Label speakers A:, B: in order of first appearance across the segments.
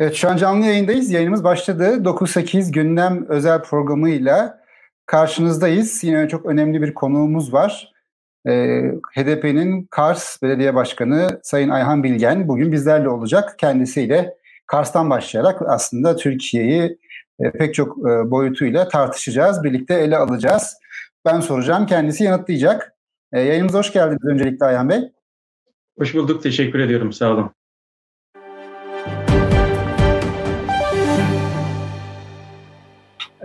A: Evet şu an canlı yayındayız. Yayınımız başladı. 9-8 gündem özel programıyla karşınızdayız. Yine çok önemli bir konuğumuz var. Ee, HDP'nin Kars Belediye Başkanı Sayın Ayhan Bilgen bugün bizlerle olacak. Kendisiyle Kars'tan başlayarak aslında Türkiye'yi e, pek çok e, boyutuyla tartışacağız. Birlikte ele alacağız. Ben soracağım, kendisi yanıtlayacak. E, yayınımıza hoş geldiniz öncelikle Ayhan Bey.
B: Hoş bulduk, teşekkür ediyorum. Sağ olun.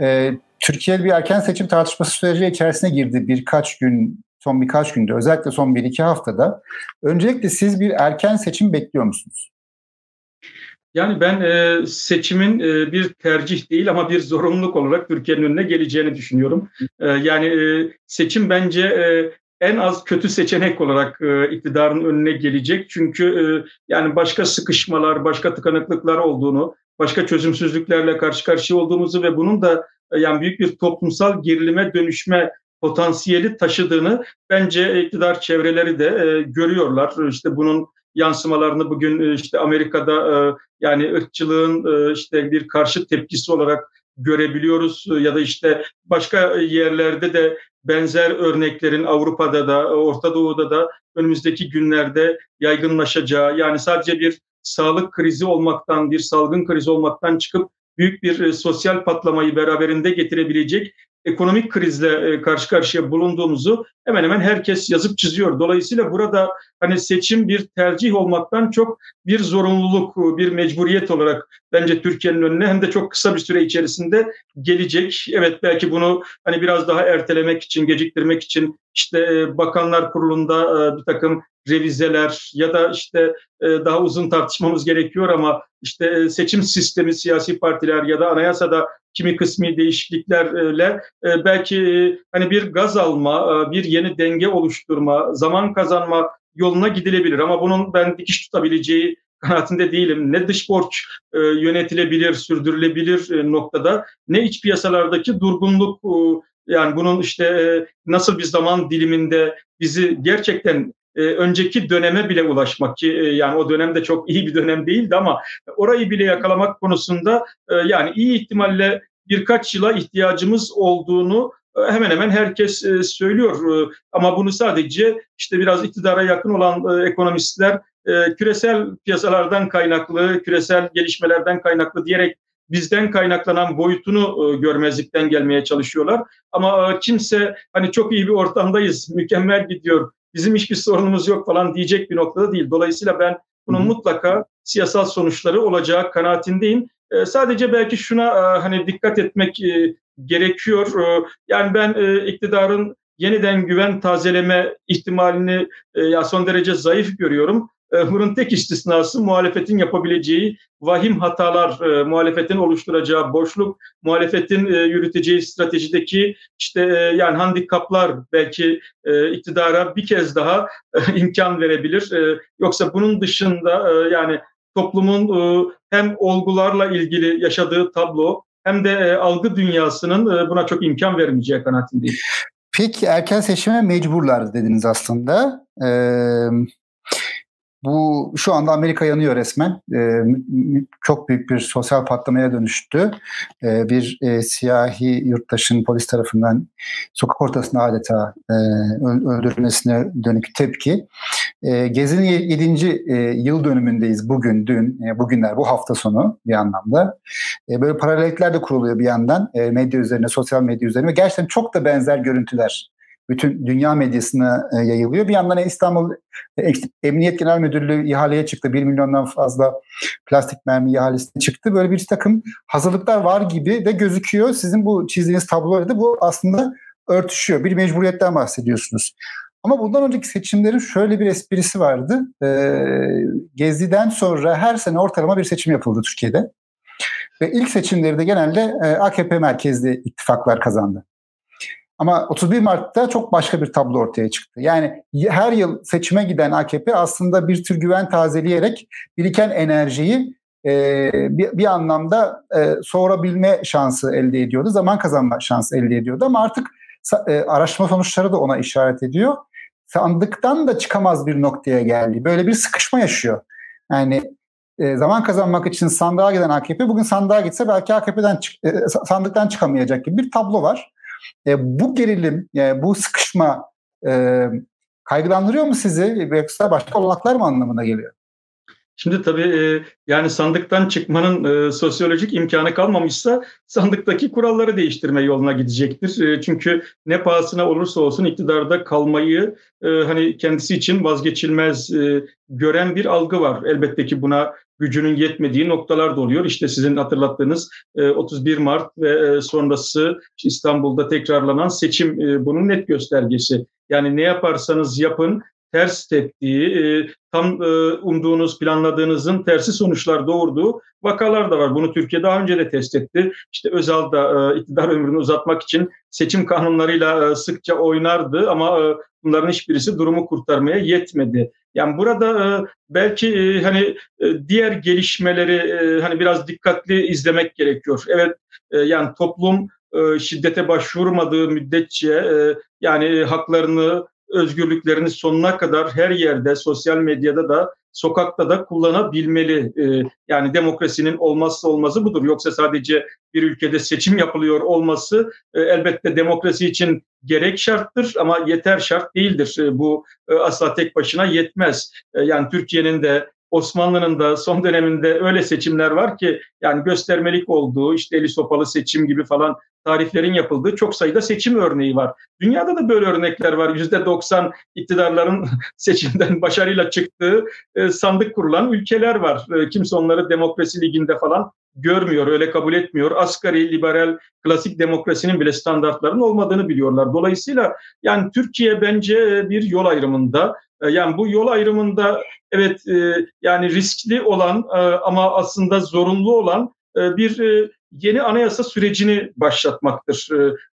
A: E, Türkiye bir erken seçim tartışması süreci içerisine girdi birkaç gün, son birkaç günde, özellikle son bir iki haftada. Öncelikle siz bir erken seçim bekliyor musunuz?
B: Yani ben e, seçimin e, bir tercih değil ama bir zorunluluk olarak Türkiye'nin önüne geleceğini düşünüyorum. E, yani e, seçim bence e, en az kötü seçenek olarak e, iktidarın önüne gelecek. Çünkü e, yani başka sıkışmalar, başka tıkanıklıklar olduğunu, başka çözümsüzlüklerle karşı karşıya olduğumuzu ve bunun da e, yani büyük bir toplumsal gerilime dönüşme potansiyeli taşıdığını bence iktidar çevreleri de e, görüyorlar. İşte bunun yansımalarını bugün e, işte Amerika'da e, yani ırkçılığın e, işte bir karşı tepkisi olarak görebiliyoruz ya da işte başka yerlerde de benzer örneklerin Avrupa'da da Orta Doğu'da da önümüzdeki günlerde yaygınlaşacağı yani sadece bir sağlık krizi olmaktan, bir salgın krizi olmaktan çıkıp büyük bir e, sosyal patlamayı beraberinde getirebilecek ekonomik krizle e, karşı karşıya bulunduğumuzu hemen hemen herkes yazıp çiziyor. Dolayısıyla burada hani seçim bir tercih olmaktan çok bir zorunluluk, bir mecburiyet olarak bence Türkiye'nin önüne hem de çok kısa bir süre içerisinde gelecek. Evet belki bunu hani biraz daha ertelemek için, geciktirmek için işte e, Bakanlar Kurulu'nda bir takım revizeler ya da işte e, daha uzun tartışmamız gerekiyor ama işte e, seçim sistemi siyasi partiler ya da anayasada kimi kısmi değişikliklerle e, belki hani bir gaz alma, bir yeni denge oluşturma, zaman kazanma yoluna gidilebilir ama bunun ben dikiş tutabileceği kanaatinde değilim. Ne dış borç e, yönetilebilir, sürdürülebilir e, noktada ne iç piyasalardaki durgunluk e, yani bunun işte e, nasıl bir zaman diliminde bizi gerçekten e, önceki döneme bile ulaşmak ki e, yani o dönemde çok iyi bir dönem değildi ama orayı bile yakalamak konusunda yani iyi ihtimalle birkaç yıla ihtiyacımız olduğunu hemen hemen herkes söylüyor. Ama bunu sadece işte biraz iktidara yakın olan ekonomistler küresel piyasalardan kaynaklı, küresel gelişmelerden kaynaklı diyerek bizden kaynaklanan boyutunu e, görmezlikten gelmeye çalışıyorlar. Ama e, kimse hani çok iyi bir ortamdayız, mükemmel gidiyor, bizim hiçbir sorunumuz yok falan diyecek bir noktada değil. Dolayısıyla ben bunun Hı. mutlaka siyasal sonuçları olacağı kanaatindeyim. E, sadece belki şuna hani dikkat etmek gerekiyor. Yani ben iktidarın yeniden güven tazeleme ihtimalini ya son derece zayıf görüyorum. E, bunun tek istisnası muhalefetin yapabileceği vahim hatalar, e, muhalefetin oluşturacağı boşluk, muhalefetin e, yürüteceği stratejideki işte e, yani handikaplar belki e, iktidara bir kez daha e, imkan verebilir. E, yoksa bunun dışında e, yani toplumun e, hem olgularla ilgili yaşadığı tablo hem de e, algı dünyasının e, buna çok imkan vermeyeceği kanaatindeyim.
A: Peki erken seçime mecburlar dediniz aslında. Ee, bu şu anda Amerika yanıyor resmen. E, çok büyük bir sosyal patlamaya dönüştü. E, bir e, siyahi yurttaşın polis tarafından sokak ortasında adeta e, öldürülmesine dönük tepki. E, Gezi'nin 7. E, yıl dönümündeyiz bugün, dün, e, bugünler, bu hafta sonu bir anlamda. E, böyle paralellikler de kuruluyor bir yandan e, medya üzerine, sosyal medya üzerine gerçekten çok da benzer görüntüler bütün dünya medyasına e, yayılıyor. Bir yandan İstanbul Emniyet Genel Müdürlüğü ihaleye çıktı. 1 milyondan fazla plastik mermi ihalesine çıktı. Böyle bir takım hazırlıklar var gibi de gözüküyor. Sizin bu çizdiğiniz tabloyla da bu aslında örtüşüyor. Bir mecburiyetten bahsediyorsunuz. Ama bundan önceki seçimlerin şöyle bir esprisi vardı. Ee, Gezi'den sonra her sene ortalama bir seçim yapıldı Türkiye'de. Ve ilk seçimleri de genelde e, AKP merkezli ittifaklar kazandı. Ama 31 Mart'ta çok başka bir tablo ortaya çıktı. Yani her yıl seçime giden AKP aslında bir tür güven tazeleyerek biriken enerjiyi e, bir, bir anlamda e, soğurabilme şansı elde ediyordu. Zaman kazanma şansı elde ediyordu ama artık e, araştırma sonuçları da ona işaret ediyor. Sandıktan da çıkamaz bir noktaya geldi. Böyle bir sıkışma yaşıyor. Yani e, zaman kazanmak için sandığa giden AKP bugün sandığa gitse belki AKP'den çık, e, sandıktan çıkamayacak gibi bir tablo var. E, bu gerilim, e, bu sıkışma e, kaygılandırıyor mu sizi? Yoksa başka olanaklar mı anlamına geliyor?
B: Şimdi tabii e, yani sandıktan çıkmanın e, sosyolojik imkanı kalmamışsa sandıktaki kuralları değiştirme yoluna gidecektir. E, çünkü ne pahasına olursa olsun iktidarda kalmayı hani kendisi için vazgeçilmez gören bir algı var. Elbette ki buna gücünün yetmediği noktalar da oluyor. İşte sizin hatırlattığınız 31 Mart ve sonrası İstanbul'da tekrarlanan seçim bunun net göstergesi. Yani ne yaparsanız yapın ters teptiği, tam umduğunuz, planladığınızın tersi sonuçlar doğurduğu vakalar da var. Bunu Türkiye daha önce de test etti. İşte Özal da iktidar ömrünü uzatmak için seçim kanunlarıyla sıkça oynardı ama bunların hiçbirisi durumu kurtarmaya yetmedi. Yani burada belki hani diğer gelişmeleri hani biraz dikkatli izlemek gerekiyor. Evet yani toplum şiddete başvurmadığı müddetçe yani haklarını özgürlüklerini sonuna kadar her yerde, sosyal medyada da, sokakta da kullanabilmeli. Ee, yani demokrasinin olmazsa olmazı budur. Yoksa sadece bir ülkede seçim yapılıyor olması e, elbette demokrasi için gerek şarttır ama yeter şart değildir. E, bu e, asla tek başına yetmez. yani Türkiye'nin de Osmanlı'nın da son döneminde öyle seçimler var ki yani göstermelik olduğu işte eli sopalı seçim gibi falan tariflerin yapıldığı çok sayıda seçim örneği var. Dünyada da böyle örnekler var. Yüzde 90 iktidarların seçimden başarıyla çıktığı e, sandık kurulan ülkeler var. E, kimse onları demokrasi liginde falan görmüyor, öyle kabul etmiyor. Asgari, liberal, klasik demokrasinin bile standartlarının olmadığını biliyorlar. Dolayısıyla yani Türkiye bence e, bir yol ayrımında. Yani bu yol ayrımında evet yani riskli olan ama aslında zorunlu olan bir yeni anayasa sürecini başlatmaktır.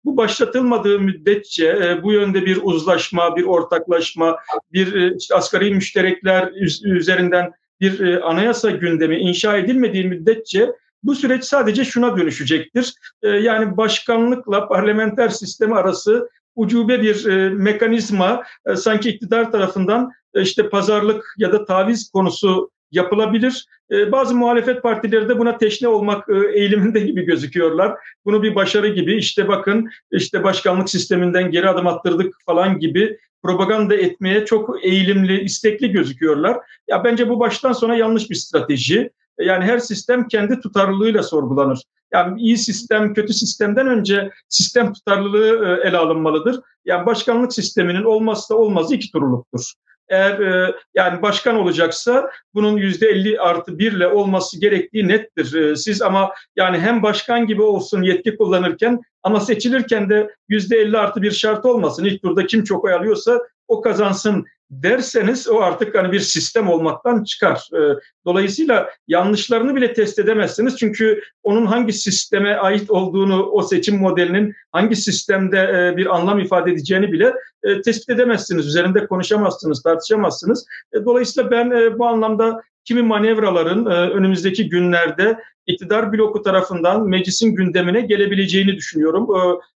B: Bu başlatılmadığı müddetçe bu yönde bir uzlaşma, bir ortaklaşma, bir işte asgari müşterekler üzerinden bir anayasa gündemi inşa edilmediği müddetçe bu süreç sadece şuna dönüşecektir. Ee, yani başkanlıkla parlamenter sistemi arası ucube bir e, mekanizma e, sanki iktidar tarafından e, işte pazarlık ya da taviz konusu yapılabilir. bazı muhalefet partileri de buna teşne olmak eğiliminde gibi gözüküyorlar. Bunu bir başarı gibi işte bakın işte başkanlık sisteminden geri adım attırdık falan gibi propaganda etmeye çok eğilimli, istekli gözüküyorlar. Ya bence bu baştan sona yanlış bir strateji. Yani her sistem kendi tutarlılığıyla sorgulanır. Yani iyi sistem, kötü sistemden önce sistem tutarlılığı e, ele alınmalıdır. Yani başkanlık sisteminin olmazsa olmazı iki turuluktur. Eğer e, yani başkan olacaksa bunun yüzde 50 artı 1 ile olması gerektiği nettir. E, siz ama yani hem başkan gibi olsun yetki kullanırken ama seçilirken de yüzde 50 artı bir şart olmasın. İlk turda kim çok oy alıyorsa o kazansın derseniz o artık hani bir sistem olmaktan çıkar. Ee, dolayısıyla yanlışlarını bile test edemezsiniz. Çünkü onun hangi sisteme ait olduğunu, o seçim modelinin hangi sistemde e, bir anlam ifade edeceğini bile e, tespit edemezsiniz. Üzerinde konuşamazsınız, tartışamazsınız. E, dolayısıyla ben bu anlamda kimi manevraların önümüzdeki günlerde iktidar bloku tarafından meclisin gündemine gelebileceğini düşünüyorum.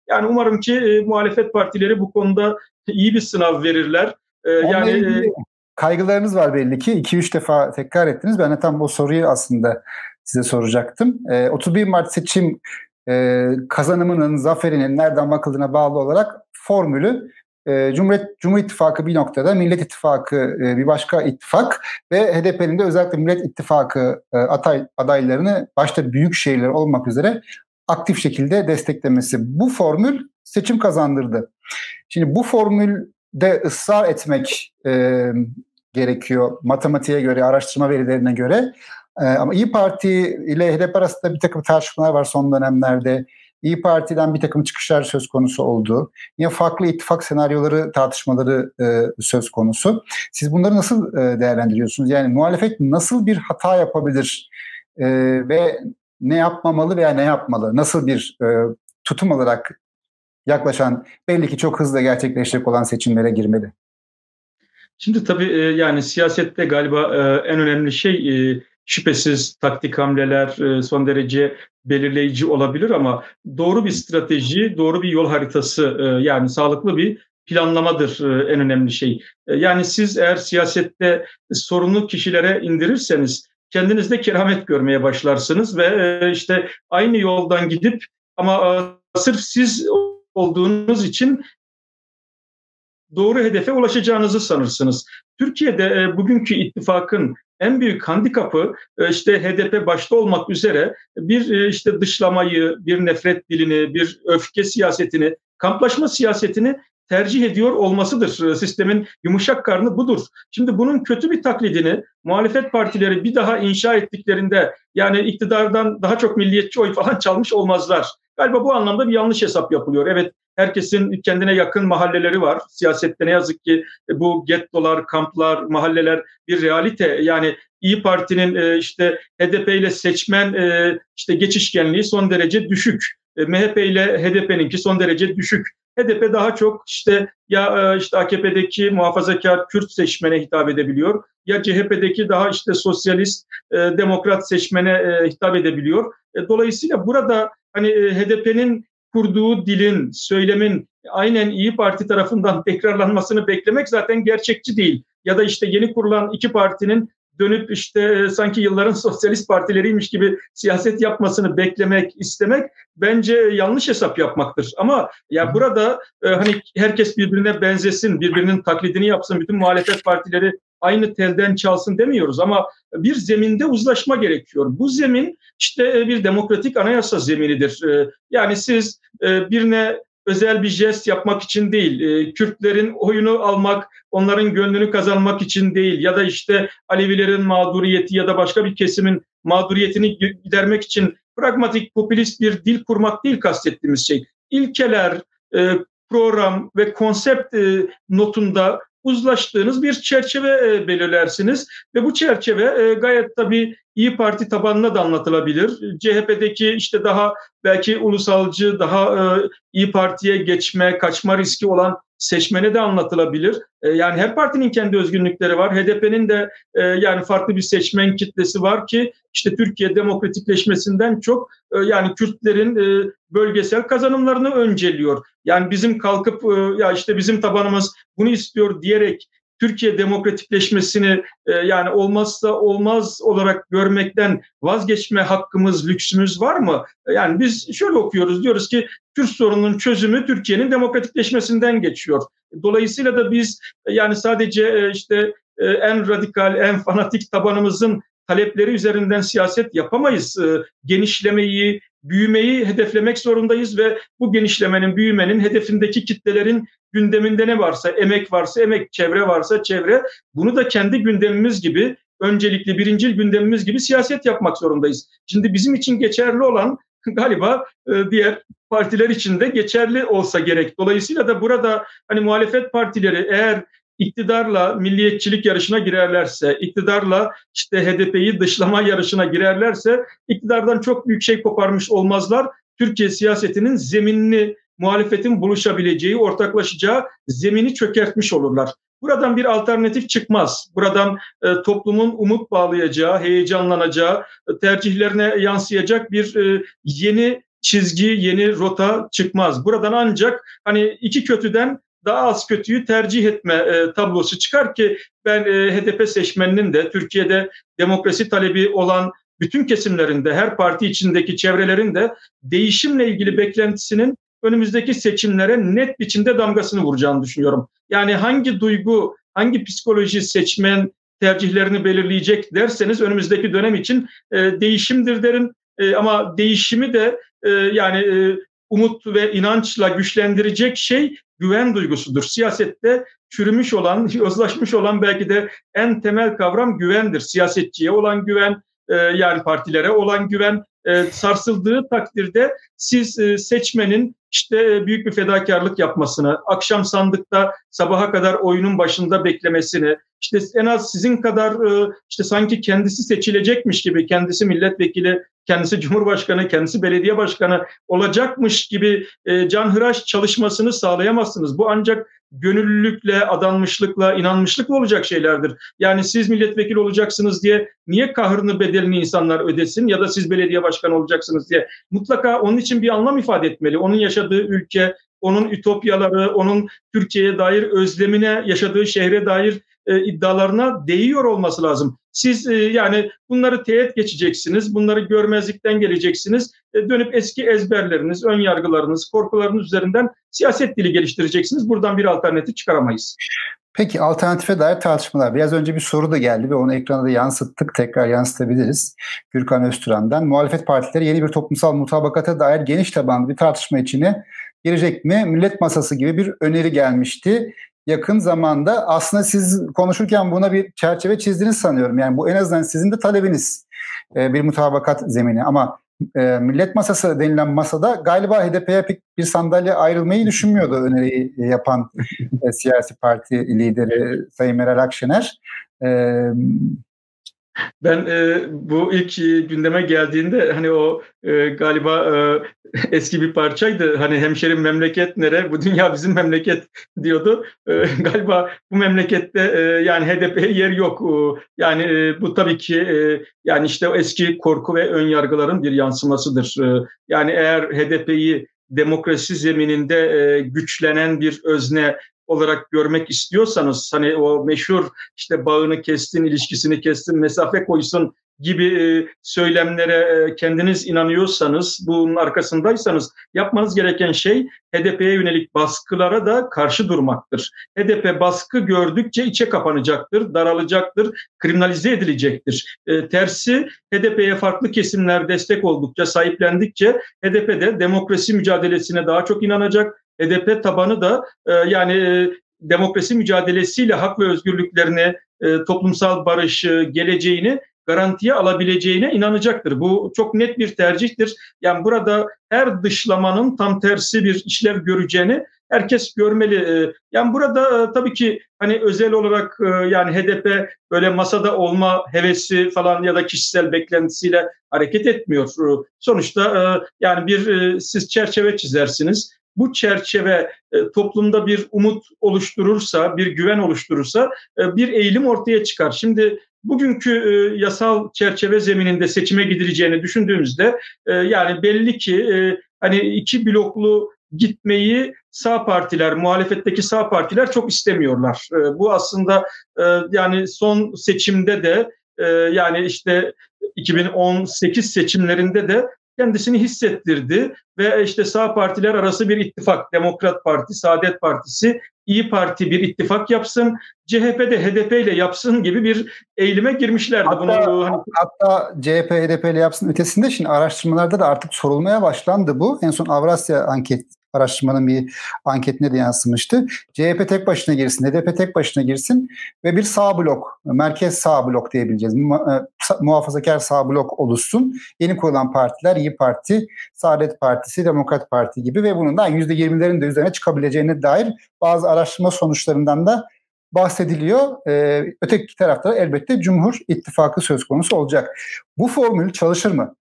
B: Yani umarım ki muhalefet partileri bu konuda iyi bir sınav verirler.
A: Ee, yani e, kaygılarınız var belli ki. 2-3 defa tekrar ettiniz. Ben de tam o soruyu aslında size soracaktım. E, 31 Mart seçim e, kazanımının, zaferinin nereden bakıldığına bağlı olarak formülü e, Cumhuriyet Cumhur İttifakı bir noktada, Millet İttifakı e, bir başka ittifak ve HDP'nin de özellikle Millet İttifakı e, atay, adaylarını başta büyük şehirler olmak üzere aktif şekilde desteklemesi. Bu formül seçim kazandırdı. Şimdi bu formül de ısrar etmek e, gerekiyor matematiğe göre, araştırma verilerine göre. E, ama İyi Parti ile HDP arasında bir takım tartışmalar var son dönemlerde. İyi Parti'den bir takım çıkışlar söz konusu oldu. Yine farklı ittifak senaryoları, tartışmaları e, söz konusu. Siz bunları nasıl e, değerlendiriyorsunuz? Yani muhalefet nasıl bir hata yapabilir e, ve ne yapmamalı veya ne yapmalı? Nasıl bir e, tutum olarak yaklaşan belli ki çok hızlı gerçekleşecek olan seçimlere girmeli?
B: Şimdi tabii e, yani siyasette galiba e, en önemli şey e, şüphesiz taktik hamleler son derece belirleyici olabilir ama doğru bir strateji, doğru bir yol haritası yani sağlıklı bir planlamadır en önemli şey. Yani siz eğer siyasette sorunu kişilere indirirseniz kendinizde keramet görmeye başlarsınız ve işte aynı yoldan gidip ama sırf siz olduğunuz için doğru hedefe ulaşacağınızı sanırsınız. Türkiye'de e, bugünkü ittifakın en büyük handikapı e, işte HDP başta olmak üzere bir e, işte dışlamayı, bir nefret dilini, bir öfke siyasetini, kamplaşma siyasetini tercih ediyor olmasıdır. E, sistemin yumuşak karnı budur. Şimdi bunun kötü bir taklidini muhalefet partileri bir daha inşa ettiklerinde yani iktidardan daha çok milliyetçi oy falan çalmış olmazlar. Galiba bu anlamda bir yanlış hesap yapılıyor. Evet herkesin kendine yakın mahalleleri var. Siyasette ne yazık ki e, bu gettolar, kamplar, mahalleler bir realite. Yani İyi Parti'nin e, işte HDP ile seçmen e, işte geçişkenliği son derece düşük. MHP ile HDP'ninki son derece düşük. HDP daha çok işte ya işte AKP'deki muhafazakar Kürt seçmene hitap edebiliyor ya CHP'deki daha işte sosyalist demokrat seçmene hitap edebiliyor. Dolayısıyla burada hani HDP'nin kurduğu dilin, söylemin aynen İyi Parti tarafından tekrarlanmasını beklemek zaten gerçekçi değil. Ya da işte yeni kurulan iki partinin dönüp işte e, sanki yılların sosyalist partileriymiş gibi siyaset yapmasını beklemek, istemek bence yanlış hesap yapmaktır. Ama ya burada e, hani herkes birbirine benzesin, birbirinin taklidini yapsın, bütün muhalefet partileri aynı telden çalsın demiyoruz ama bir zeminde uzlaşma gerekiyor. Bu zemin işte e, bir demokratik anayasa zeminidir. Yani siz birine özel bir jest yapmak için değil, Kürtlerin oyunu almak, onların gönlünü kazanmak için değil ya da işte Alevilerin mağduriyeti ya da başka bir kesimin mağduriyetini gidermek için pragmatik, popülist bir dil kurmak değil kastettiğimiz şey. İlkeler, program ve konsept notunda uzlaştığınız bir çerçeve e, belirlersiniz ve bu çerçeve e, gayet tabii İyi Parti tabanına da anlatılabilir. CHP'deki işte daha belki ulusalcı, daha e, İyi Parti'ye geçme, kaçma riski olan seçmene de anlatılabilir. E, yani her partinin kendi özgünlükleri var. HDP'nin de e, yani farklı bir seçmen kitlesi var ki işte Türkiye demokratikleşmesinden çok e, yani Kürtlerin e, bölgesel kazanımlarını önceliyor. Yani bizim kalkıp e, ya işte bizim tabanımız bunu istiyor diyerek Türkiye demokratikleşmesini e, yani olmazsa olmaz olarak görmekten vazgeçme hakkımız, lüksümüz var mı? Yani biz şöyle okuyoruz, diyoruz ki Kürt sorununun çözümü Türkiye'nin demokratikleşmesinden geçiyor. Dolayısıyla da biz e, yani sadece e, işte e, en radikal, en fanatik tabanımızın talepleri üzerinden siyaset yapamayız. E, genişlemeyi, büyümeyi hedeflemek zorundayız ve bu genişlemenin, büyümenin hedefindeki kitlelerin gündeminde ne varsa, emek varsa emek, çevre varsa çevre, bunu da kendi gündemimiz gibi, öncelikli birincil gündemimiz gibi siyaset yapmak zorundayız. Şimdi bizim için geçerli olan galiba e, diğer partiler için de geçerli olsa gerek. Dolayısıyla da burada hani muhalefet partileri eğer iktidarla milliyetçilik yarışına girerlerse, iktidarla işte HDP'yi dışlama yarışına girerlerse iktidardan çok büyük şey koparmış olmazlar. Türkiye siyasetinin zeminini muhalefetin buluşabileceği, ortaklaşacağı zemini çökertmiş olurlar. Buradan bir alternatif çıkmaz. Buradan e, toplumun umut bağlayacağı, heyecanlanacağı, tercihlerine yansıyacak bir e, yeni çizgi, yeni rota çıkmaz. Buradan ancak hani iki kötüden daha az kötüyü tercih etme e, tablosu çıkar ki ben e, HDP seçmeninin de Türkiye'de demokrasi talebi olan bütün kesimlerinde, her parti içindeki çevrelerin de değişimle ilgili beklentisinin önümüzdeki seçimlere net biçimde damgasını vuracağını düşünüyorum. Yani hangi duygu, hangi psikoloji seçmen tercihlerini belirleyecek derseniz önümüzdeki dönem için e, değişimdir derim. E, ama değişimi de e, yani e, umut ve inançla güçlendirecek şey güven duygusudur. Siyasette çürümüş olan, yozlaşmış olan belki de en temel kavram güvendir. Siyasetçiye olan güven, e, yani partilere olan güven e, sarsıldığı takdirde siz e, seçmenin işte büyük bir fedakarlık yapmasını, akşam sandıkta sabaha kadar oyunun başında beklemesini, işte en az sizin kadar işte sanki kendisi seçilecekmiş gibi, kendisi milletvekili kendisi cumhurbaşkanı, kendisi belediye başkanı olacakmış gibi e, canhıraş çalışmasını sağlayamazsınız. Bu ancak gönüllülükle, adanmışlıkla, inanmışlıkla olacak şeylerdir. Yani siz milletvekili olacaksınız diye niye kahrını bedelini insanlar ödesin ya da siz belediye başkanı olacaksınız diye mutlaka onun için bir anlam ifade etmeli. Onun yaşadığı ülke, onun ütopyaları, onun Türkiye'ye dair özlemine, yaşadığı şehre dair e, iddialarına değiyor olması lazım. Siz e, yani bunları teğet geçeceksiniz, bunları görmezlikten geleceksiniz, e, dönüp eski ezberleriniz, ön yargılarınız, korkularınız üzerinden siyaset dili geliştireceksiniz. Buradan bir alternatif çıkaramayız.
A: Peki alternatife dair tartışmalar. Biraz önce bir soru da geldi ve onu ekrana da yansıttık. Tekrar yansıtabiliriz. Gürkan Öztüren'den. Muhalefet partileri yeni bir toplumsal mutabakata dair geniş tabanlı bir tartışma içine girecek mi? Millet masası gibi bir öneri gelmişti yakın zamanda. Aslında siz konuşurken buna bir çerçeve çizdiniz sanıyorum. Yani bu en azından sizin de talebiniz e, bir mutabakat zemini. Ama e, millet masası denilen masada galiba HDP'ye pek bir sandalye ayrılmayı düşünmüyordu öneriyi yapan e, siyasi parti lideri Sayın Meral Akşener.
B: Ben e, bu ilk e, gündeme geldiğinde hani o e, galiba e, eski bir parçaydı. Hani hemşerim memleket nere? Bu dünya bizim memleket diyordu. E, galiba bu memlekette e, yani HDP'ye yer yok. E, yani e, bu tabii ki e, yani işte o eski korku ve ön yargıların bir yansımasıdır. E, yani eğer HDP'yi demokrasi zemininde e, güçlenen bir özne olarak görmek istiyorsanız hani o meşhur işte bağını kestin, ilişkisini kestin, mesafe koysun gibi e, söylemlere e, kendiniz inanıyorsanız, bunun arkasındaysanız yapmanız gereken şey HDP'ye yönelik baskılara da karşı durmaktır. HDP baskı gördükçe içe kapanacaktır, daralacaktır, kriminalize edilecektir. E, tersi HDP'ye farklı kesimler destek oldukça, sahiplendikçe HDP de demokrasi mücadelesine daha çok inanacak, HDP tabanı da e, yani e, demokrasi mücadelesiyle hak ve özgürlüklerini, e, toplumsal barışı, geleceğini garantiye alabileceğine inanacaktır. Bu çok net bir tercihtir. Yani burada her dışlamanın tam tersi bir işlev göreceğini herkes görmeli. E, yani burada e, tabii ki hani özel olarak yani HDP böyle masada olma hevesi falan ya da kişisel beklentisiyle hareket etmiyor. Sonuçta yani bir siz çerçeve çizersiniz bu çerçeve e, toplumda bir umut oluşturursa, bir güven oluşturursa e, bir eğilim ortaya çıkar. Şimdi bugünkü e, yasal çerçeve zemininde seçime gidileceğini düşündüğümüzde yani belli ki hani iki bloklu gitmeyi sağ partiler, muhalefetteki sağ partiler çok istemiyorlar. Bu aslında yani son seçimde de yani işte 2018 seçimlerinde de kendisini hissettirdi ve işte sağ partiler arası bir ittifak, Demokrat Parti, Saadet Partisi, İyi Parti bir ittifak yapsın, CHP de HDP ile yapsın gibi bir eğilime girmişlerdi.
A: Hatta, Bunu, hani... hatta CHP HDP ile yapsın ötesinde şimdi araştırmalarda da artık sorulmaya başlandı bu. En son Avrasya anket araştırmanın bir anketine de yansımıştı. CHP tek başına girsin, HDP tek başına girsin ve bir sağ blok, merkez sağ blok diyebileceğiz. E, muhafazakar sağ blok oluşsun. Yeni kurulan partiler İyi Parti, Saadet Partisi, Demokrat Parti gibi ve bunun da %20'lerin de üzerine çıkabileceğine dair bazı araştırma sonuçlarından da bahsediliyor. Ee, öteki tarafta elbette Cumhur İttifakı söz konusu olacak. Bu formül çalışır mı?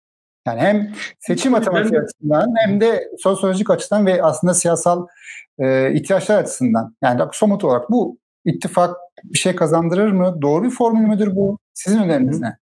A: Yani hem seçim matematiği açısından hem de sosyolojik açıdan ve aslında siyasal e, ihtiyaçlar açısından. Yani somut olarak bu ittifak bir şey kazandırır mı? Doğru bir formül müdür bu? Sizin öneriniz ne?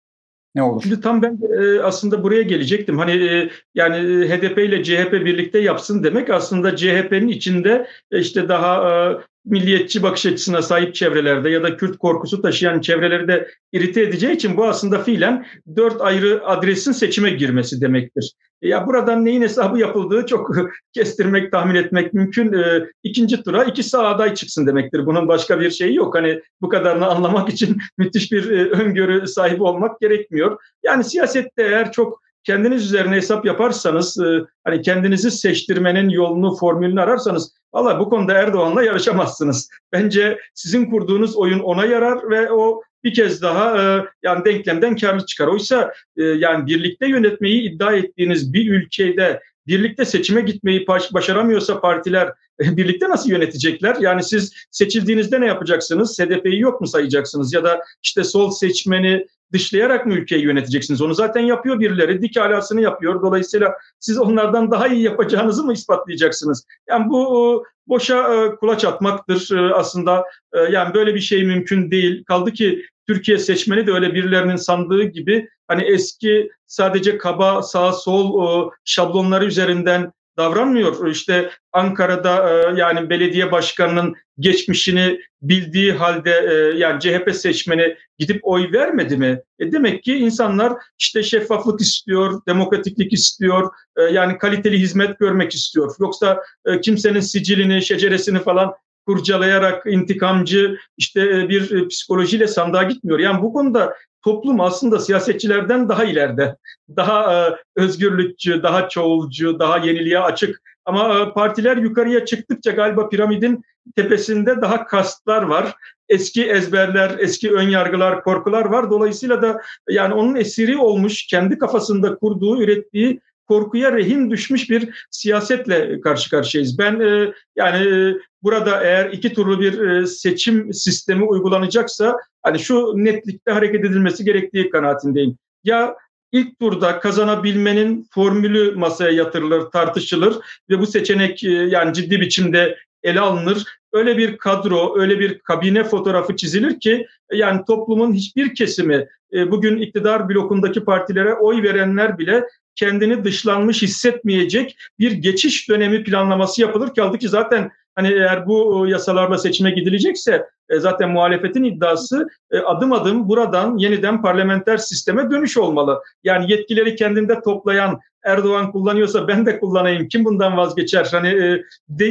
A: Ne olur?
B: Şimdi tam ben e, aslında buraya gelecektim. Hani e, yani e, HDP ile CHP birlikte yapsın demek aslında CHP'nin içinde e, işte daha e, milliyetçi bakış açısına sahip çevrelerde ya da Kürt korkusu taşıyan çevreleri de irite edeceği için bu aslında fiilen dört ayrı adresin seçime girmesi demektir. E, ya buradan neyin hesabı yapıldığı çok kestirmek, tahmin etmek mümkün. E, ikinci tura iki sağ aday çıksın demektir. Bunun başka bir şeyi yok. Hani bu kadarını anlamak için müthiş bir e, öngörü sahibi olmak gerekmiyor. Yani siyasette eğer çok kendiniz üzerine hesap yaparsanız, e, hani kendinizi seçtirmenin yolunu, formülünü ararsanız valla bu konuda Erdoğan'la yarışamazsınız. Bence sizin kurduğunuz oyun ona yarar ve o bir kez daha e, yani denklemden karlı çıkar. Oysa e, yani birlikte yönetmeyi iddia ettiğiniz bir ülkede birlikte seçime gitmeyi başaramıyorsa partiler birlikte nasıl yönetecekler? Yani siz seçildiğinizde ne yapacaksınız? HDP'yi yok mu sayacaksınız? Ya da işte sol seçmeni dışlayarak mı ülkeyi yöneteceksiniz? Onu zaten yapıyor birileri. Dik alasını yapıyor. Dolayısıyla siz onlardan daha iyi yapacağınızı mı ispatlayacaksınız? Yani bu boşa e, kulaç atmaktır e, aslında. E, yani böyle bir şey mümkün değil. Kaldı ki Türkiye seçmeni de öyle birilerinin sandığı gibi hani eski sadece kaba sağ sol şablonları üzerinden davranmıyor. İşte Ankara'da e, yani belediye başkanının geçmişini bildiği halde e, yani CHP seçmeni gidip oy vermedi mi? E demek ki insanlar işte şeffaflık istiyor, demokratiklik istiyor, e, yani kaliteli hizmet görmek istiyor. Yoksa kimsenin sicilini, şeceresini falan kurcalayarak intikamcı işte bir psikolojiyle sandığa gitmiyor. Yani bu konuda toplum aslında siyasetçilerden daha ileride. Daha e, özgürlükçü, daha çoğulcu, daha yeniliğe açık. Ama partiler yukarıya çıktıkça galiba piramidin tepesinde daha kastlar var. Eski ezberler, eski önyargılar, korkular var. Dolayısıyla da yani onun esiri olmuş, kendi kafasında kurduğu, ürettiği korkuya rehin düşmüş bir siyasetle karşı karşıyayız. Ben e, yani e, burada eğer iki turlu bir e, seçim sistemi uygulanacaksa hani şu netlikte hareket edilmesi gerektiği kanaatindeyim. Ya ilk turda kazanabilmenin formülü masaya yatırılır, tartışılır ve bu seçenek e, yani ciddi biçimde ele alınır. Öyle bir kadro, öyle bir kabine fotoğrafı çizilir ki yani toplumun hiçbir kesimi e, bugün iktidar blokundaki partilere oy verenler bile kendini dışlanmış hissetmeyecek bir geçiş dönemi planlaması yapılır. Kaldı ki zaten hani eğer bu yasalarla seçime gidilecekse e, zaten muhalefetin iddiası e, adım adım buradan yeniden parlamenter sisteme dönüş olmalı. Yani yetkileri kendinde toplayan Erdoğan kullanıyorsa ben de kullanayım. Kim bundan vazgeçer? Hani e,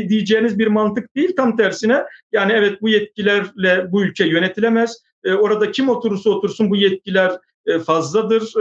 B: diyeceğiniz bir mantık değil tam tersine. Yani evet bu yetkilerle bu ülke yönetilemez. Orada kim oturursa otursun bu yetkiler fazladır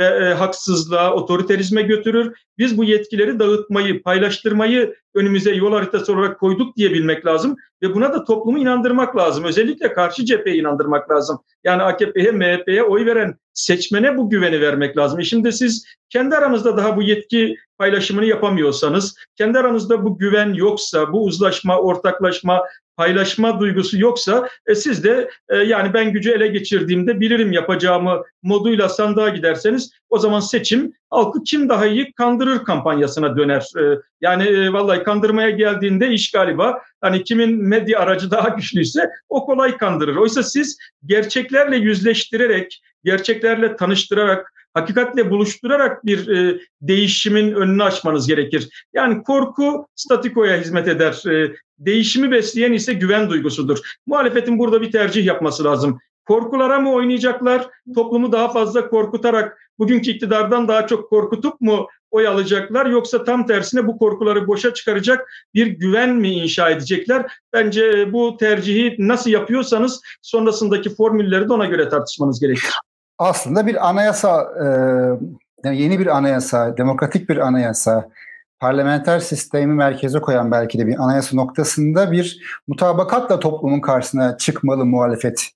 B: ve e, haksızlığa, otoriterizme götürür. Biz bu yetkileri dağıtmayı, paylaştırmayı önümüze yol haritası olarak koyduk diyebilmek lazım ve buna da toplumu inandırmak lazım. Özellikle karşı cepheye inandırmak lazım. Yani AKP'ye, MHP'ye oy veren seçmene bu güveni vermek lazım. E şimdi siz kendi aranızda daha bu yetki paylaşımını yapamıyorsanız, kendi aranızda bu güven yoksa, bu uzlaşma, ortaklaşma, paylaşma duygusu yoksa e, siz de e, yani ben gücü ele geçirdiğimde bilirim yapacağımı moduyla sandığa giderseniz o zaman seçim halkı kim daha iyi kandırır kampanyasına döner. E, yani e, vallahi kandırmaya geldiğinde iş galiba hani kimin medya aracı daha güçlüyse o kolay kandırır. Oysa siz gerçeklerle yüzleştirerek, gerçeklerle tanıştırarak hakikatle buluşturarak bir e, değişimin önünü açmanız gerekir. Yani korku statikoya hizmet eder. E, değişimi besleyen ise güven duygusudur. Muhalefetin burada bir tercih yapması lazım. Korkulara mı oynayacaklar? Toplumu daha fazla korkutarak bugünkü iktidardan daha çok korkutup mu oy alacaklar yoksa tam tersine bu korkuları boşa çıkaracak bir güven mi inşa edecekler? Bence bu tercihi nasıl yapıyorsanız sonrasındaki formülleri de ona göre tartışmanız gerekir
A: aslında bir anayasa, e, yeni bir anayasa, demokratik bir anayasa, parlamenter sistemi merkeze koyan belki de bir anayasa noktasında bir mutabakatla toplumun karşısına çıkmalı muhalefet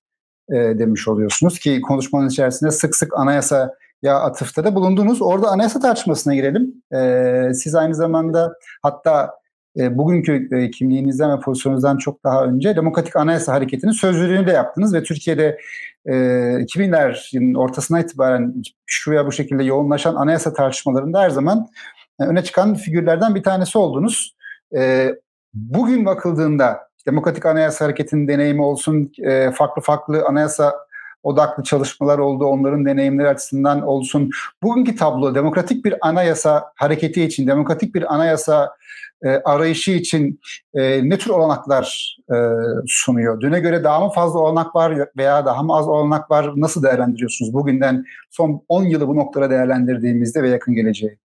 A: e, demiş oluyorsunuz ki konuşmanın içerisinde sık sık anayasa ya atıfta da bulundunuz. Orada anayasa tartışmasına girelim. E, siz aynı zamanda hatta e, bugünkü e, kimliğinizden ve pozisyonunuzdan çok daha önce Demokratik Anayasa Hareketi'nin sözcülüğünü de yaptınız ve Türkiye'de e, 2000'lerin ortasına itibaren şu veya bu şekilde yoğunlaşan anayasa tartışmalarında her zaman öne çıkan figürlerden bir tanesi oldunuz. E, bugün bakıldığında Demokratik Anayasa Hareketi'nin deneyimi olsun, e, farklı farklı anayasa odaklı çalışmalar oldu, onların deneyimleri açısından olsun. Bugünkü tablo demokratik bir anayasa hareketi için, demokratik bir anayasa e, arayışı için e, ne tür olanaklar e, sunuyor? Düne göre daha mı fazla olanak var veya daha mı az olanak var? Nasıl değerlendiriyorsunuz bugünden son 10 yılı bu noktada değerlendirdiğimizde ve yakın geleceği?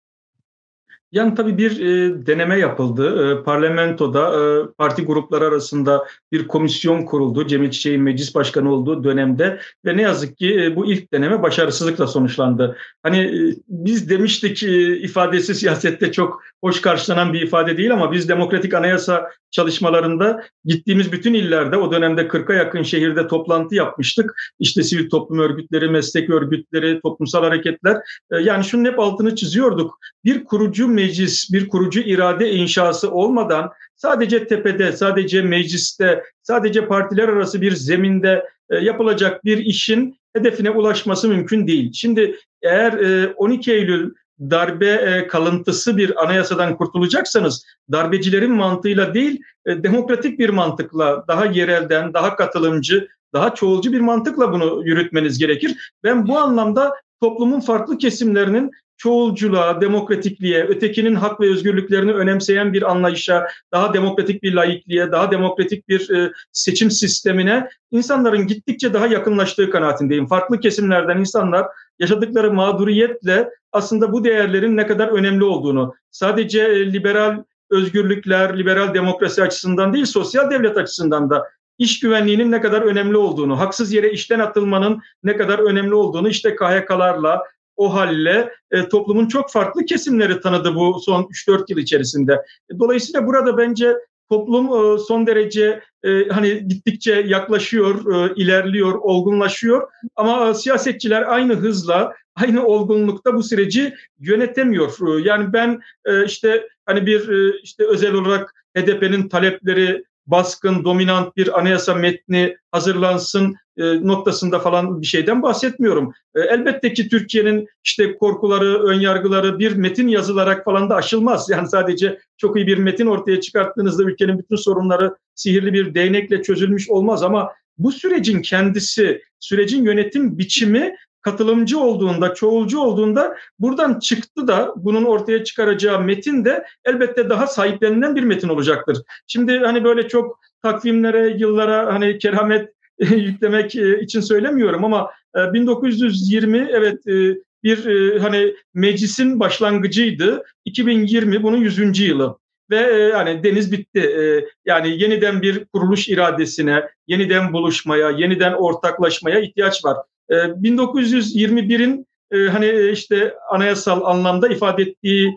B: Yani tabii bir e, deneme yapıldı. E, parlamentoda e, parti grupları arasında bir komisyon kuruldu. Cemil Çiçek'in meclis başkanı olduğu dönemde ve ne yazık ki e, bu ilk deneme başarısızlıkla sonuçlandı. Hani e, biz demiştik e, ifadesi siyasette çok hoş karşılanan bir ifade değil ama biz demokratik anayasa çalışmalarında gittiğimiz bütün illerde o dönemde 40'a yakın şehirde toplantı yapmıştık. İşte sivil toplum örgütleri, meslek örgütleri, toplumsal hareketler. E, yani şunun hep altını çiziyorduk. Bir kurucu meclis, bir kurucu irade inşası olmadan sadece tepede, sadece mecliste, sadece partiler arası bir zeminde e, yapılacak bir işin hedefine ulaşması mümkün değil. Şimdi eğer 12 Eylül darbe e, kalıntısı bir anayasadan kurtulacaksanız darbecilerin mantığıyla değil e, demokratik bir mantıkla daha yerelden, daha katılımcı, daha çoğulcu bir mantıkla bunu yürütmeniz gerekir. Ben bu anlamda toplumun farklı kesimlerinin çoğulculuğa, demokratikliğe, ötekinin hak ve özgürlüklerini önemseyen bir anlayışa, daha demokratik bir laikliğe, daha demokratik bir e, seçim sistemine insanların gittikçe daha yakınlaştığı kanaatindeyim. Farklı kesimlerden insanlar yaşadıkları mağduriyetle aslında bu değerlerin ne kadar önemli olduğunu, sadece e, liberal özgürlükler, liberal demokrasi açısından değil, sosyal devlet açısından da iş güvenliğinin ne kadar önemli olduğunu, haksız yere işten atılmanın ne kadar önemli olduğunu işte KHK'larla, o halle e, toplumun çok farklı kesimleri tanıdı bu son 3-4 yıl içerisinde. Dolayısıyla burada bence toplum e, son derece e, hani gittikçe yaklaşıyor, e, ilerliyor, olgunlaşıyor ama e, siyasetçiler aynı hızla, aynı olgunlukta bu süreci yönetemiyor. E, yani ben e, işte hani bir e, işte özel olarak HDP'nin talepleri baskın, dominant bir anayasa metni hazırlansın e, noktasında falan bir şeyden bahsetmiyorum. E, elbette ki Türkiye'nin işte korkuları, önyargıları bir metin yazılarak falan da aşılmaz. Yani sadece çok iyi bir metin ortaya çıkarttığınızda ülkenin bütün sorunları sihirli bir değnekle çözülmüş olmaz ama bu sürecin kendisi, sürecin yönetim biçimi katılımcı olduğunda, çoğulcu olduğunda buradan çıktı da bunun ortaya çıkaracağı metin de elbette daha sahiplenilen bir metin olacaktır. Şimdi hani böyle çok takvimlere, yıllara hani keramet yüklemek e, için söylemiyorum ama 1920 e, evet e, bir hani meclisin başlangıcıydı. 2020 bunun 100. yılı ve hani deniz bitti. Yani yeniden bir kuruluş iradesine, yeniden buluşmaya, yeniden ortaklaşmaya ihtiyaç var. 1921'in hani işte anayasal anlamda ifade ettiği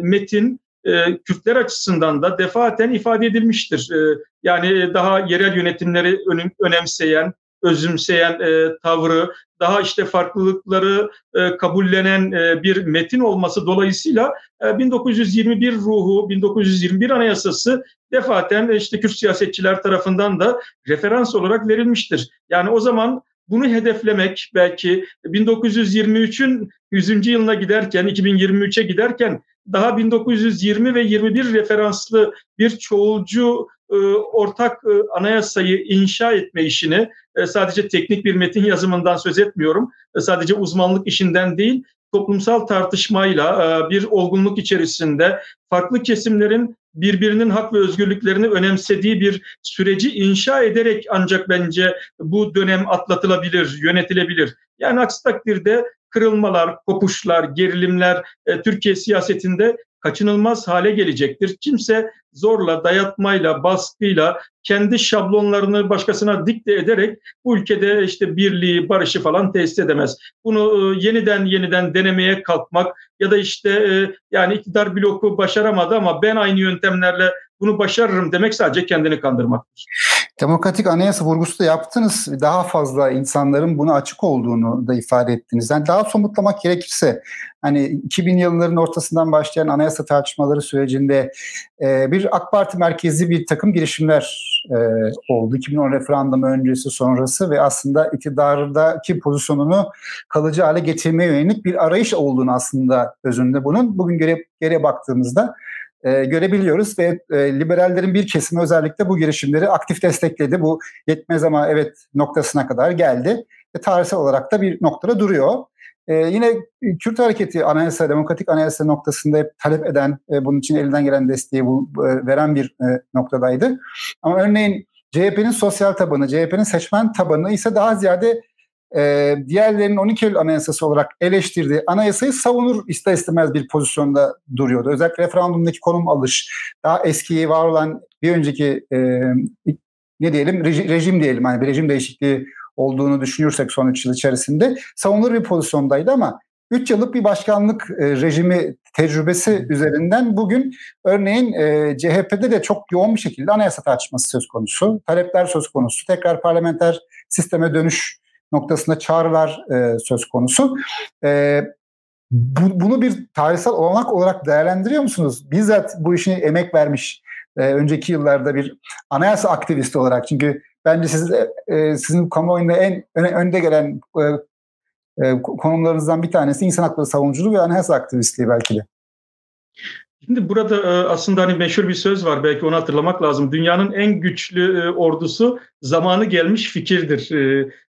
B: metin e, Kürtler açısından da defaten ifade edilmiştir. E, yani daha yerel yönetimleri önem, önemseyen, özümseyen e, tavrı, daha işte farklılıkları e, kabullenen e, bir metin olması dolayısıyla e, 1921 ruhu, 1921 anayasası defaten işte Kürt siyasetçiler tarafından da referans olarak verilmiştir. Yani o zaman bunu hedeflemek belki 1923'ün 100. yılına giderken, 2023'e giderken daha 1920 ve 21 referanslı bir çoğulcu e, ortak e, anayasayı inşa etme işini e, sadece teknik bir metin yazımından söz etmiyorum. E, sadece uzmanlık işinden değil, toplumsal tartışmayla e, bir olgunluk içerisinde farklı kesimlerin birbirinin hak ve özgürlüklerini önemsediği bir süreci inşa ederek ancak bence bu dönem atlatılabilir, yönetilebilir. Yani aksi takdirde kırılmalar, kopuşlar, gerilimler e, Türkiye siyasetinde kaçınılmaz hale gelecektir. Kimse zorla, dayatmayla, baskıyla kendi şablonlarını başkasına dikte ederek bu ülkede işte birliği, barışı falan tesis edemez. Bunu e, yeniden yeniden denemeye kalkmak ya da işte e, yani iktidar bloku başaramadı ama ben aynı yöntemlerle bunu başarırım demek sadece kendini kandırmaktır.
A: Demokratik anayasa vurgusu da yaptınız. Daha fazla insanların buna açık olduğunu da ifade ettiniz. Yani daha somutlamak gerekirse hani 2000 yılların ortasından başlayan anayasa tartışmaları sürecinde e, bir AK Parti merkezi bir takım girişimler e, oldu. 2010 referandumu öncesi sonrası ve aslında iktidardaki pozisyonunu kalıcı hale getirmeye yönelik bir arayış olduğunu aslında özünde bunun. Bugün geri, geriye baktığımızda e, görebiliyoruz ve e, liberallerin bir kesimi özellikle bu girişimleri aktif destekledi. Bu yetmez ama evet noktasına kadar geldi ve tarihsel olarak da bir noktada duruyor. E, yine Kürt hareketi anayasa, demokratik anayasa noktasında hep talep eden, e, bunun için elinden gelen desteği bu, e, veren bir e, noktadaydı. Ama örneğin CHP'nin sosyal tabanı, CHP'nin seçmen tabanı ise daha ziyade e, diğerlerinin 12 Eylül Anayasası olarak eleştirdiği anayasayı savunur ister istemez bir pozisyonda duruyordu. Özellikle referandumdaki konum alış, daha eski var olan bir önceki e, ne diyelim rejim, rejim diyelim hani bir rejim değişikliği olduğunu düşünürsek son 3 yıl içerisinde savunur bir pozisyondaydı ama 3 yıllık bir başkanlık e, rejimi tecrübesi üzerinden bugün örneğin e, CHP'de de çok yoğun bir şekilde anayasa tartışması söz konusu, talepler söz konusu, tekrar parlamenter sisteme dönüş noktasında çağrılar e, söz konusu. E, bu, bunu bir tarihsel olanak olarak değerlendiriyor musunuz? Bizzat bu işine emek vermiş e, önceki yıllarda bir anayasa aktivisti olarak çünkü bence siz e, sizin kamuoyunda en öne, önde gelen e, e, konumlarınızdan bir tanesi insan hakları savunuculuğu ve anayasa aktivistliği belki de.
B: Şimdi burada e, aslında hani meşhur bir söz var belki onu hatırlamak lazım. Dünyanın en güçlü e, ordusu zamanı gelmiş fikirdir.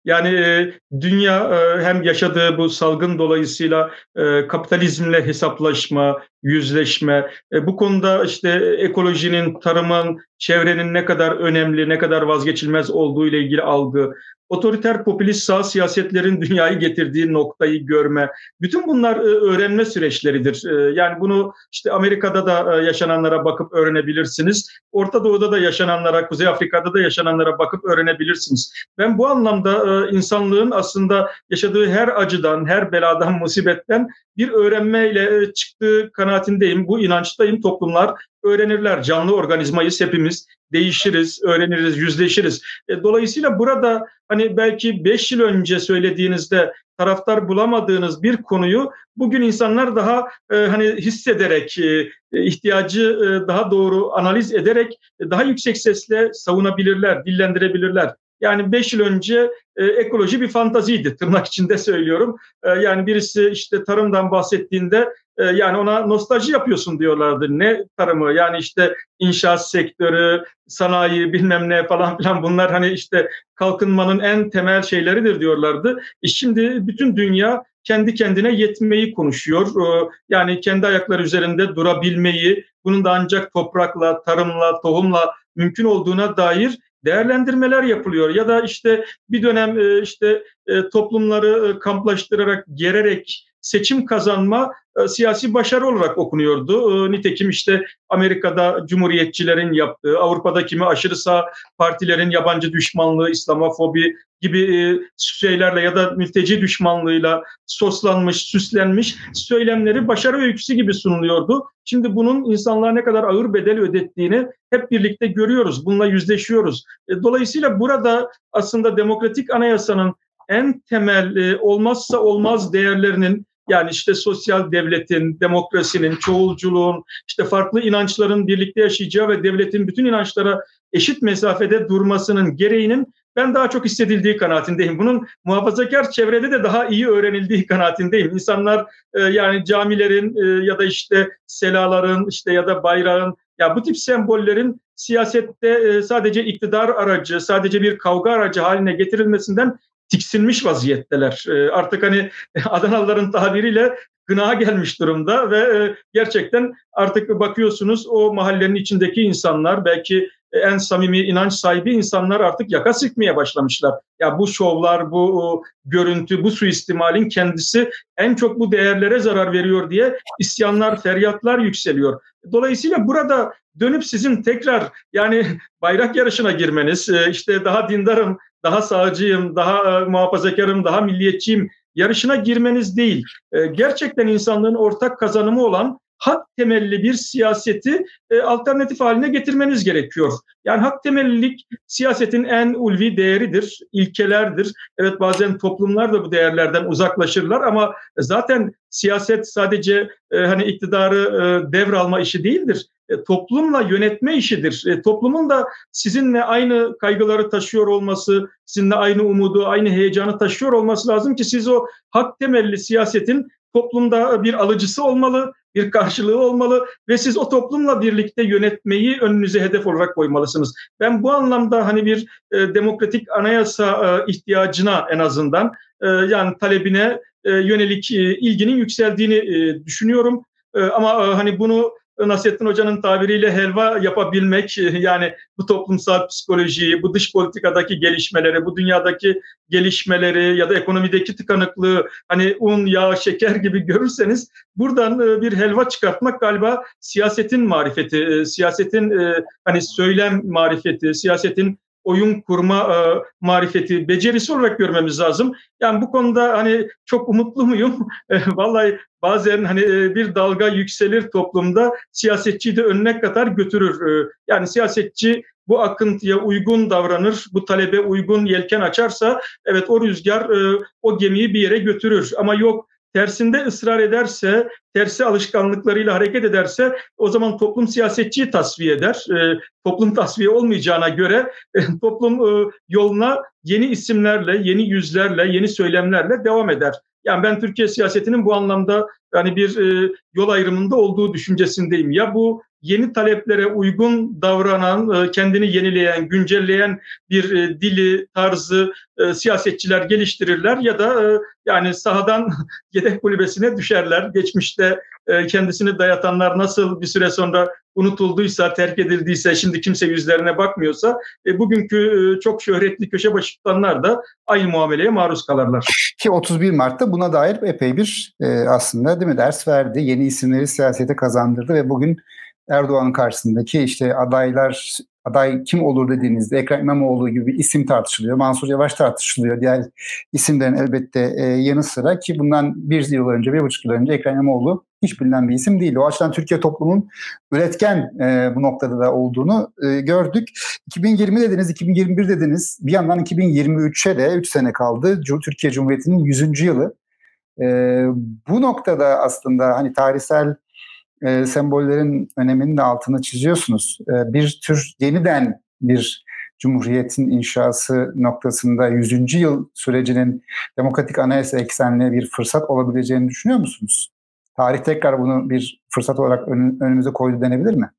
B: Yani e, dünya e, hem yaşadığı bu salgın dolayısıyla e, kapitalizmle hesaplaşma, yüzleşme, bu konuda işte ekolojinin, tarımın, çevrenin ne kadar önemli, ne kadar vazgeçilmez olduğu ile ilgili algı, otoriter popülist sağ siyasetlerin dünyayı getirdiği noktayı görme. Bütün bunlar öğrenme süreçleridir. Yani bunu işte Amerika'da da yaşananlara bakıp öğrenebilirsiniz. Orta Doğu'da da yaşananlara, Kuzey Afrika'da da yaşananlara bakıp öğrenebilirsiniz. Ben bu anlamda insanlığın aslında yaşadığı her acıdan, her beladan, musibetten bir öğrenmeyle çıktığı kanaatindeyim. Bu inançtayım. Toplumlar öğrenirler. Canlı organizmayız hepimiz. Değişiriz, öğreniriz, yüzleşiriz. Dolayısıyla burada hani belki 5 yıl önce söylediğinizde taraftar bulamadığınız bir konuyu bugün insanlar daha e, hani hissederek e, ihtiyacı e, daha doğru analiz ederek e, daha yüksek sesle savunabilirler, dillendirebilirler. Yani 5 yıl önce e, ekoloji bir fantaziydi tırnak içinde söylüyorum. E, yani birisi işte tarımdan bahsettiğinde e, yani ona nostalji yapıyorsun diyorlardı. Ne tarımı yani işte inşaat sektörü, sanayi bilmem ne falan filan bunlar hani işte kalkınmanın en temel şeyleridir diyorlardı. E şimdi bütün dünya kendi kendine yetmeyi konuşuyor. E, yani kendi ayakları üzerinde durabilmeyi, bunun da ancak toprakla, tarımla, tohumla mümkün olduğuna dair değerlendirmeler yapılıyor ya da işte bir dönem e, işte e, toplumları e, kamplaştırarak gererek seçim kazanma e, siyasi başarı olarak okunuyordu. E, nitekim işte Amerika'da cumhuriyetçilerin yaptığı, Avrupa'da kimi aşırı sağ partilerin yabancı düşmanlığı, İslamofobi gibi e, şeylerle ya da mülteci düşmanlığıyla soslanmış, süslenmiş söylemleri başarı öyküsü gibi sunuluyordu. Şimdi bunun insanlığa ne kadar ağır bedel ödettiğini hep birlikte görüyoruz. Bununla yüzleşiyoruz. Dolayısıyla burada aslında demokratik anayasanın en temel olmazsa olmaz değerlerinin yani işte sosyal devletin, demokrasinin, çoğulculuğun, işte farklı inançların birlikte yaşayacağı ve devletin bütün inançlara eşit mesafede durmasının gereğinin ben daha çok hissedildiği kanaatindeyim. Bunun muhafazakar çevrede de daha iyi öğrenildiği kanaatindeyim. İnsanlar e, yani camilerin e, ya da işte selaların işte ya da bayrağın ya bu tip sembollerin siyasette e, sadece iktidar aracı, sadece bir kavga aracı haline getirilmesinden tiksinmiş vaziyetteler. E, artık hani Adanalıların tabiriyle gına gelmiş durumda ve e, gerçekten artık bakıyorsunuz o mahallenin içindeki insanlar belki en samimi inanç sahibi insanlar artık yaka sıkmaya başlamışlar. Ya bu şovlar, bu görüntü, bu suistimalin kendisi en çok bu değerlere zarar veriyor diye isyanlar, feryatlar yükseliyor. Dolayısıyla burada dönüp sizin tekrar yani bayrak yarışına girmeniz, e, işte daha dindarım, daha sağcıyım, daha e, muhafazakarım, daha milliyetçiyim yarışına girmeniz değil. E, gerçekten insanlığın ortak kazanımı olan hak temelli bir siyaseti e, alternatif haline getirmeniz gerekiyor. Yani hak temellilik siyasetin en ulvi değeridir, ilkelerdir. Evet bazen toplumlar da bu değerlerden uzaklaşırlar ama zaten siyaset sadece e, hani iktidarı e, devralma işi değildir. E, toplumla yönetme işidir. E, toplumun da sizinle aynı kaygıları taşıyor olması, sizinle aynı umudu, aynı heyecanı taşıyor olması lazım ki siz o hak temelli siyasetin toplumda bir alıcısı olmalı, bir karşılığı olmalı ve siz o toplumla birlikte yönetmeyi önünüze hedef olarak koymalısınız. Ben bu anlamda hani bir e, demokratik anayasa e, ihtiyacına en azından e, yani talebine e, yönelik e, ilginin yükseldiğini e, düşünüyorum. E, ama e, hani bunu Nasrettin Hoca'nın tabiriyle helva yapabilmek yani bu toplumsal psikolojiyi, bu dış politikadaki gelişmeleri, bu dünyadaki gelişmeleri ya da ekonomideki tıkanıklığı hani un, yağ, şeker gibi görürseniz buradan e, bir helva çıkartmak galiba siyasetin marifeti, e, siyasetin e, hani söylem marifeti, siyasetin oyun kurma e, marifeti, becerisi olarak görmemiz lazım. Yani bu konuda hani çok umutlu muyum? E, vallahi bazen hani e, bir dalga yükselir toplumda siyasetçiyi de önüne kadar götürür. E, yani siyasetçi bu akıntıya uygun davranır, bu talebe uygun yelken açarsa evet o rüzgar e, o gemiyi bir yere götürür. Ama yok tersinde ısrar ederse, tersi alışkanlıklarıyla hareket ederse o zaman toplum siyasetçiyi tasfiye eder. E, toplum tasfiye olmayacağına göre e, toplum e, yoluna yeni isimlerle, yeni yüzlerle, yeni söylemlerle devam eder. Yani ben Türkiye siyasetinin bu anlamda yani bir e, yol ayrımında olduğu düşüncesindeyim. Ya bu yeni taleplere uygun davranan, e, kendini yenileyen, güncelleyen bir e, dili, tarzı e, siyasetçiler geliştirirler ya da yani sahadan yedek kulübesine düşerler. Geçmişte kendisini dayatanlar nasıl bir süre sonra unutulduysa, terk edildiyse, şimdi kimse yüzlerine bakmıyorsa bugünkü çok şöhretli köşe başı tutanlar da aynı muameleye maruz kalırlar.
A: Ki 31 Mart'ta buna dair epey bir aslında değil mi ders verdi. Yeni isimleri siyasete kazandırdı ve bugün Erdoğan'ın karşısındaki işte adaylar aday kim olur dediğinizde Ekrem İmamoğlu gibi bir isim tartışılıyor. Mansur Yavaş tartışılıyor. Diğer isimlerin elbette e, yanı sıra ki bundan bir yıl önce, bir buçuk yıl önce Ekrem İmamoğlu hiç bilinen bir isim değil. O açıdan Türkiye toplumun üretken e, bu noktada da olduğunu e, gördük. 2020 dediniz, 2021 dediniz. Bir yandan 2023'e de 3 sene kaldı. Türkiye Cumhuriyeti'nin 100. yılı. E, bu noktada aslında hani tarihsel e, sembollerin önemini de altını çiziyorsunuz. E, bir tür yeniden bir Cumhuriyet'in inşası noktasında 100. yıl sürecinin demokratik anayasa eksenli bir fırsat olabileceğini düşünüyor musunuz? Tarih tekrar bunu bir fırsat olarak önümüze koydu denebilir mi?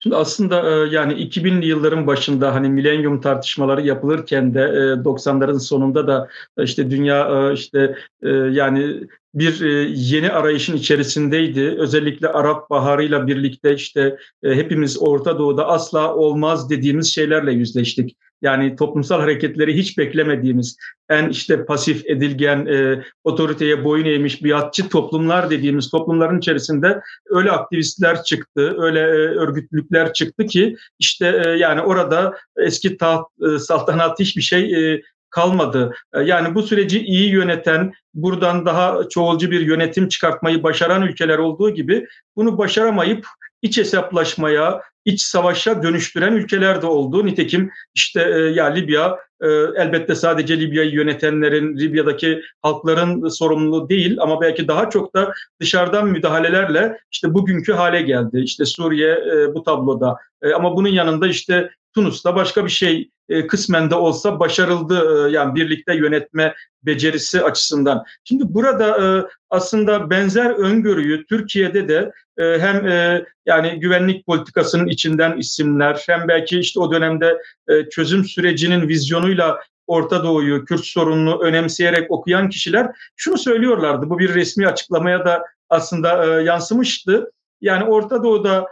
B: Şimdi aslında e, yani 2000'li yılların başında hani milenyum tartışmaları yapılırken de 90'ların sonunda da işte dünya işte yani bir e, yeni arayışın içerisindeydi. Özellikle Arap Baharı'yla birlikte işte e, hepimiz Orta Doğu'da asla olmaz dediğimiz şeylerle yüzleştik. Yani toplumsal hareketleri hiç beklemediğimiz, en işte pasif, edilgen, e, otoriteye boyun eğmiş, biatçı toplumlar dediğimiz toplumların içerisinde öyle aktivistler çıktı, öyle e, örgütlülükler çıktı ki işte e, yani orada eski taht, e, saltanat hiçbir şey e, kalmadı. E, yani bu süreci iyi yöneten, buradan daha çoğulcu bir yönetim çıkartmayı başaran ülkeler olduğu gibi bunu başaramayıp iç hesaplaşmaya, iç savaşa dönüştüren ülkeler de oldu. Nitekim işte e, ya Libya e, elbette sadece Libya'yı yönetenlerin, Libya'daki halkların sorumluluğu değil ama belki daha çok da dışarıdan müdahalelerle işte bugünkü hale geldi. İşte Suriye e, bu tabloda e, ama bunun yanında işte Tunus'ta başka bir şey e, kısmen de olsa başarıldı e, yani birlikte yönetme becerisi açısından. Şimdi burada e, aslında benzer öngörüyü Türkiye'de de e, hem yani güvenlik politikasının içinden isimler hem belki işte o dönemde çözüm sürecinin vizyonuyla Orta Doğu'yu, Kürt sorununu önemseyerek okuyan kişiler şunu söylüyorlardı. Bu bir resmi açıklamaya da aslında yansımıştı. Yani Orta Doğu'da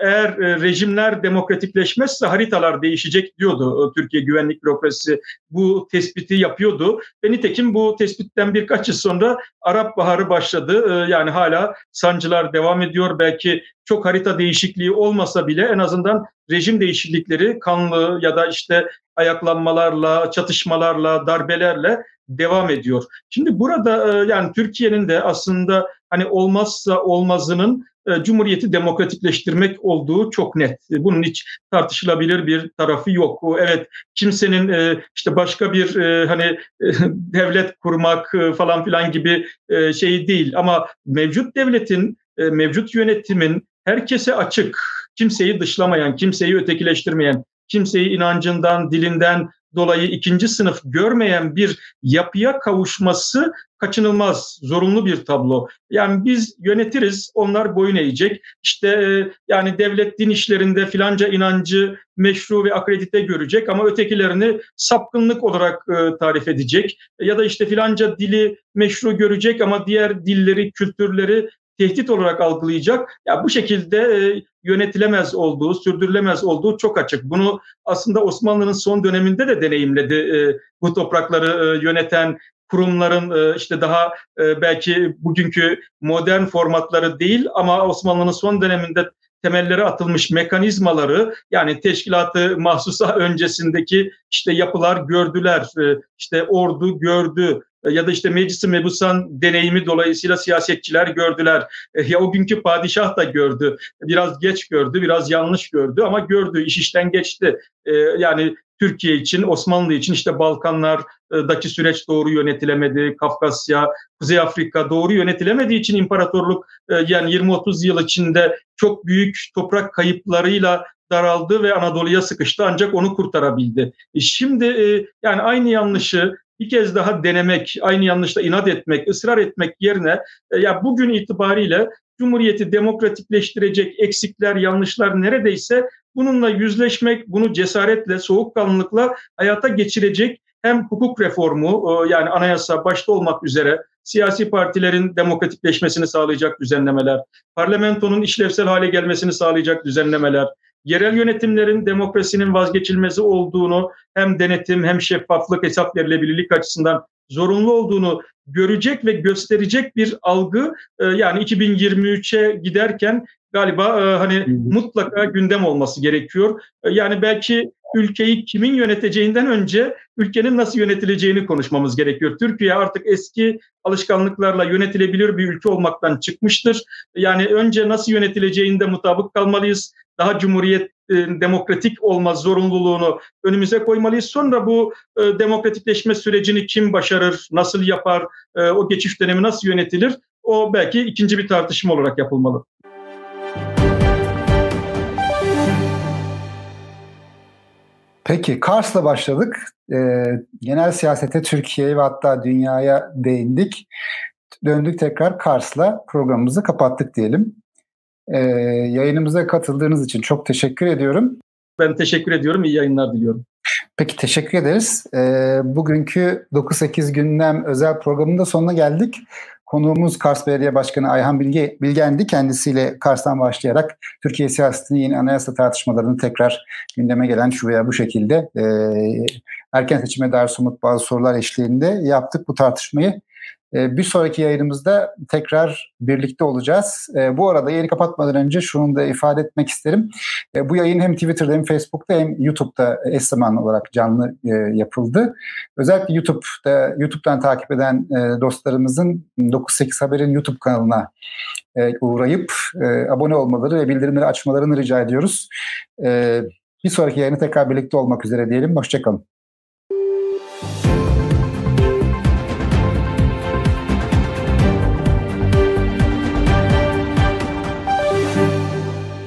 B: eğer e, rejimler demokratikleşmezse haritalar değişecek diyordu e, Türkiye Güvenlik Bürokrasisi. Bu tespiti yapıyordu ve nitekim bu tespitten birkaç yıl sonra Arap Baharı başladı. Ee, yani hala sancılar devam ediyor. Belki çok harita değişikliği olmasa bile en azından rejim değişiklikleri kanlı ya da işte ayaklanmalarla, çatışmalarla, darbelerle devam ediyor. Şimdi burada e, yani Türkiye'nin de aslında hani olmazsa olmazının Cumhuriyeti demokratikleştirmek olduğu çok net. Bunun hiç tartışılabilir bir tarafı yok. Evet kimsenin e, işte başka bir e, hani devlet kurmak falan filan gibi şey değil ama mevcut devletin, mevcut yönetimin herkese açık, kimseyi dışlamayan, kimseyi ötekileştirmeyen, kimseyi inancından, dilinden dolayı ikinci sınıf görmeyen bir yapıya kavuşması kaçınılmaz, zorunlu bir tablo. Yani biz yönetiriz, onlar boyun eğecek. İşte e, yani devlet din işlerinde filanca inancı meşru ve akredite görecek ama ötekilerini sapkınlık olarak e, tarif edecek. Ya da işte filanca dili meşru görecek ama diğer dilleri, kültürleri tehdit olarak algılayacak. Ya bu şekilde e, yönetilemez olduğu, sürdürülemez olduğu çok açık. Bunu aslında Osmanlı'nın son döneminde de deneyimledi. E, bu toprakları e, yöneten kurumların e, işte daha e, belki bugünkü modern formatları değil ama Osmanlı'nın son döneminde temelleri atılmış mekanizmaları yani teşkilatı mahsusa öncesindeki işte yapılar gördüler. E, işte ordu gördü, ya da işte meclisi mebusan deneyimi dolayısıyla siyasetçiler gördüler. Ya o günkü padişah da gördü. Biraz geç gördü, biraz yanlış gördü ama gördü. iş işten geçti. Yani Türkiye için, Osmanlı için işte Balkanlardaki süreç doğru yönetilemedi. Kafkasya, Kuzey Afrika doğru yönetilemediği için imparatorluk e, yani 20-30 yıl içinde çok büyük toprak kayıplarıyla daraldı ve Anadolu'ya sıkıştı ancak onu kurtarabildi. E, şimdi e, yani aynı yanlışı bir kez daha denemek, aynı yanlışla inat etmek, ısrar etmek yerine ya bugün itibariyle Cumhuriyeti demokratikleştirecek eksikler, yanlışlar neredeyse bununla yüzleşmek, bunu cesaretle, soğukkanlılıkla hayata geçirecek hem hukuk reformu e, yani anayasa başta olmak üzere siyasi partilerin demokratikleşmesini sağlayacak düzenlemeler, parlamentonun işlevsel hale gelmesini sağlayacak düzenlemeler, yerel yönetimlerin demokrasinin vazgeçilmezi olduğunu hem denetim hem şeffaflık hesap verilebilirlik açısından zorunlu olduğunu görecek ve gösterecek bir algı e, yani 2023'e giderken galiba e, hani mutlaka gündem olması gerekiyor. E, yani belki ülkeyi kimin yöneteceğinden önce ülkenin nasıl yönetileceğini konuşmamız gerekiyor. Türkiye artık eski alışkanlıklarla yönetilebilir bir ülke olmaktan çıkmıştır. Yani önce nasıl yönetileceğinde mutabık kalmalıyız. Daha cumhuriyet e, demokratik olma zorunluluğunu önümüze koymalıyız. Sonra bu e, demokratikleşme sürecini kim başarır, nasıl yapar, e, o geçiş dönemi nasıl yönetilir? O belki ikinci bir tartışma olarak yapılmalı.
A: Peki Kars'la başladık. Ee, genel siyasete Türkiye'ye ve hatta dünyaya değindik. Döndük tekrar Kars'la programımızı kapattık diyelim. Ee, yayınımıza katıldığınız için çok teşekkür ediyorum.
B: Ben teşekkür ediyorum. İyi yayınlar diliyorum.
A: Peki teşekkür ederiz. Ee, bugünkü 9-8 gündem özel programında sonuna geldik. Konuğumuz Kars Belediye Başkanı Ayhan Bilge, Bilgendi. Kendisiyle Kars'tan başlayarak Türkiye siyasetinin yeni anayasa tartışmalarını tekrar gündeme gelen şu veya bu şekilde e, erken seçime dair somut bazı sorular eşliğinde yaptık bu tartışmayı. Ee, bir sonraki yayınımızda tekrar birlikte olacağız. Ee, bu arada yayını kapatmadan önce şunu da ifade etmek isterim. Ee, bu yayın hem Twitter'da hem Facebook'ta hem YouTube'da eş zamanlı olarak canlı e, yapıldı. Özellikle YouTube'da YouTube'dan takip eden e, dostlarımızın 98 Haber'in YouTube kanalına e, uğrayıp abone olmaları ve bildirimleri açmalarını rica ediyoruz. Bir sonraki yayını tekrar birlikte olmak üzere diyelim. Hoşçakalın.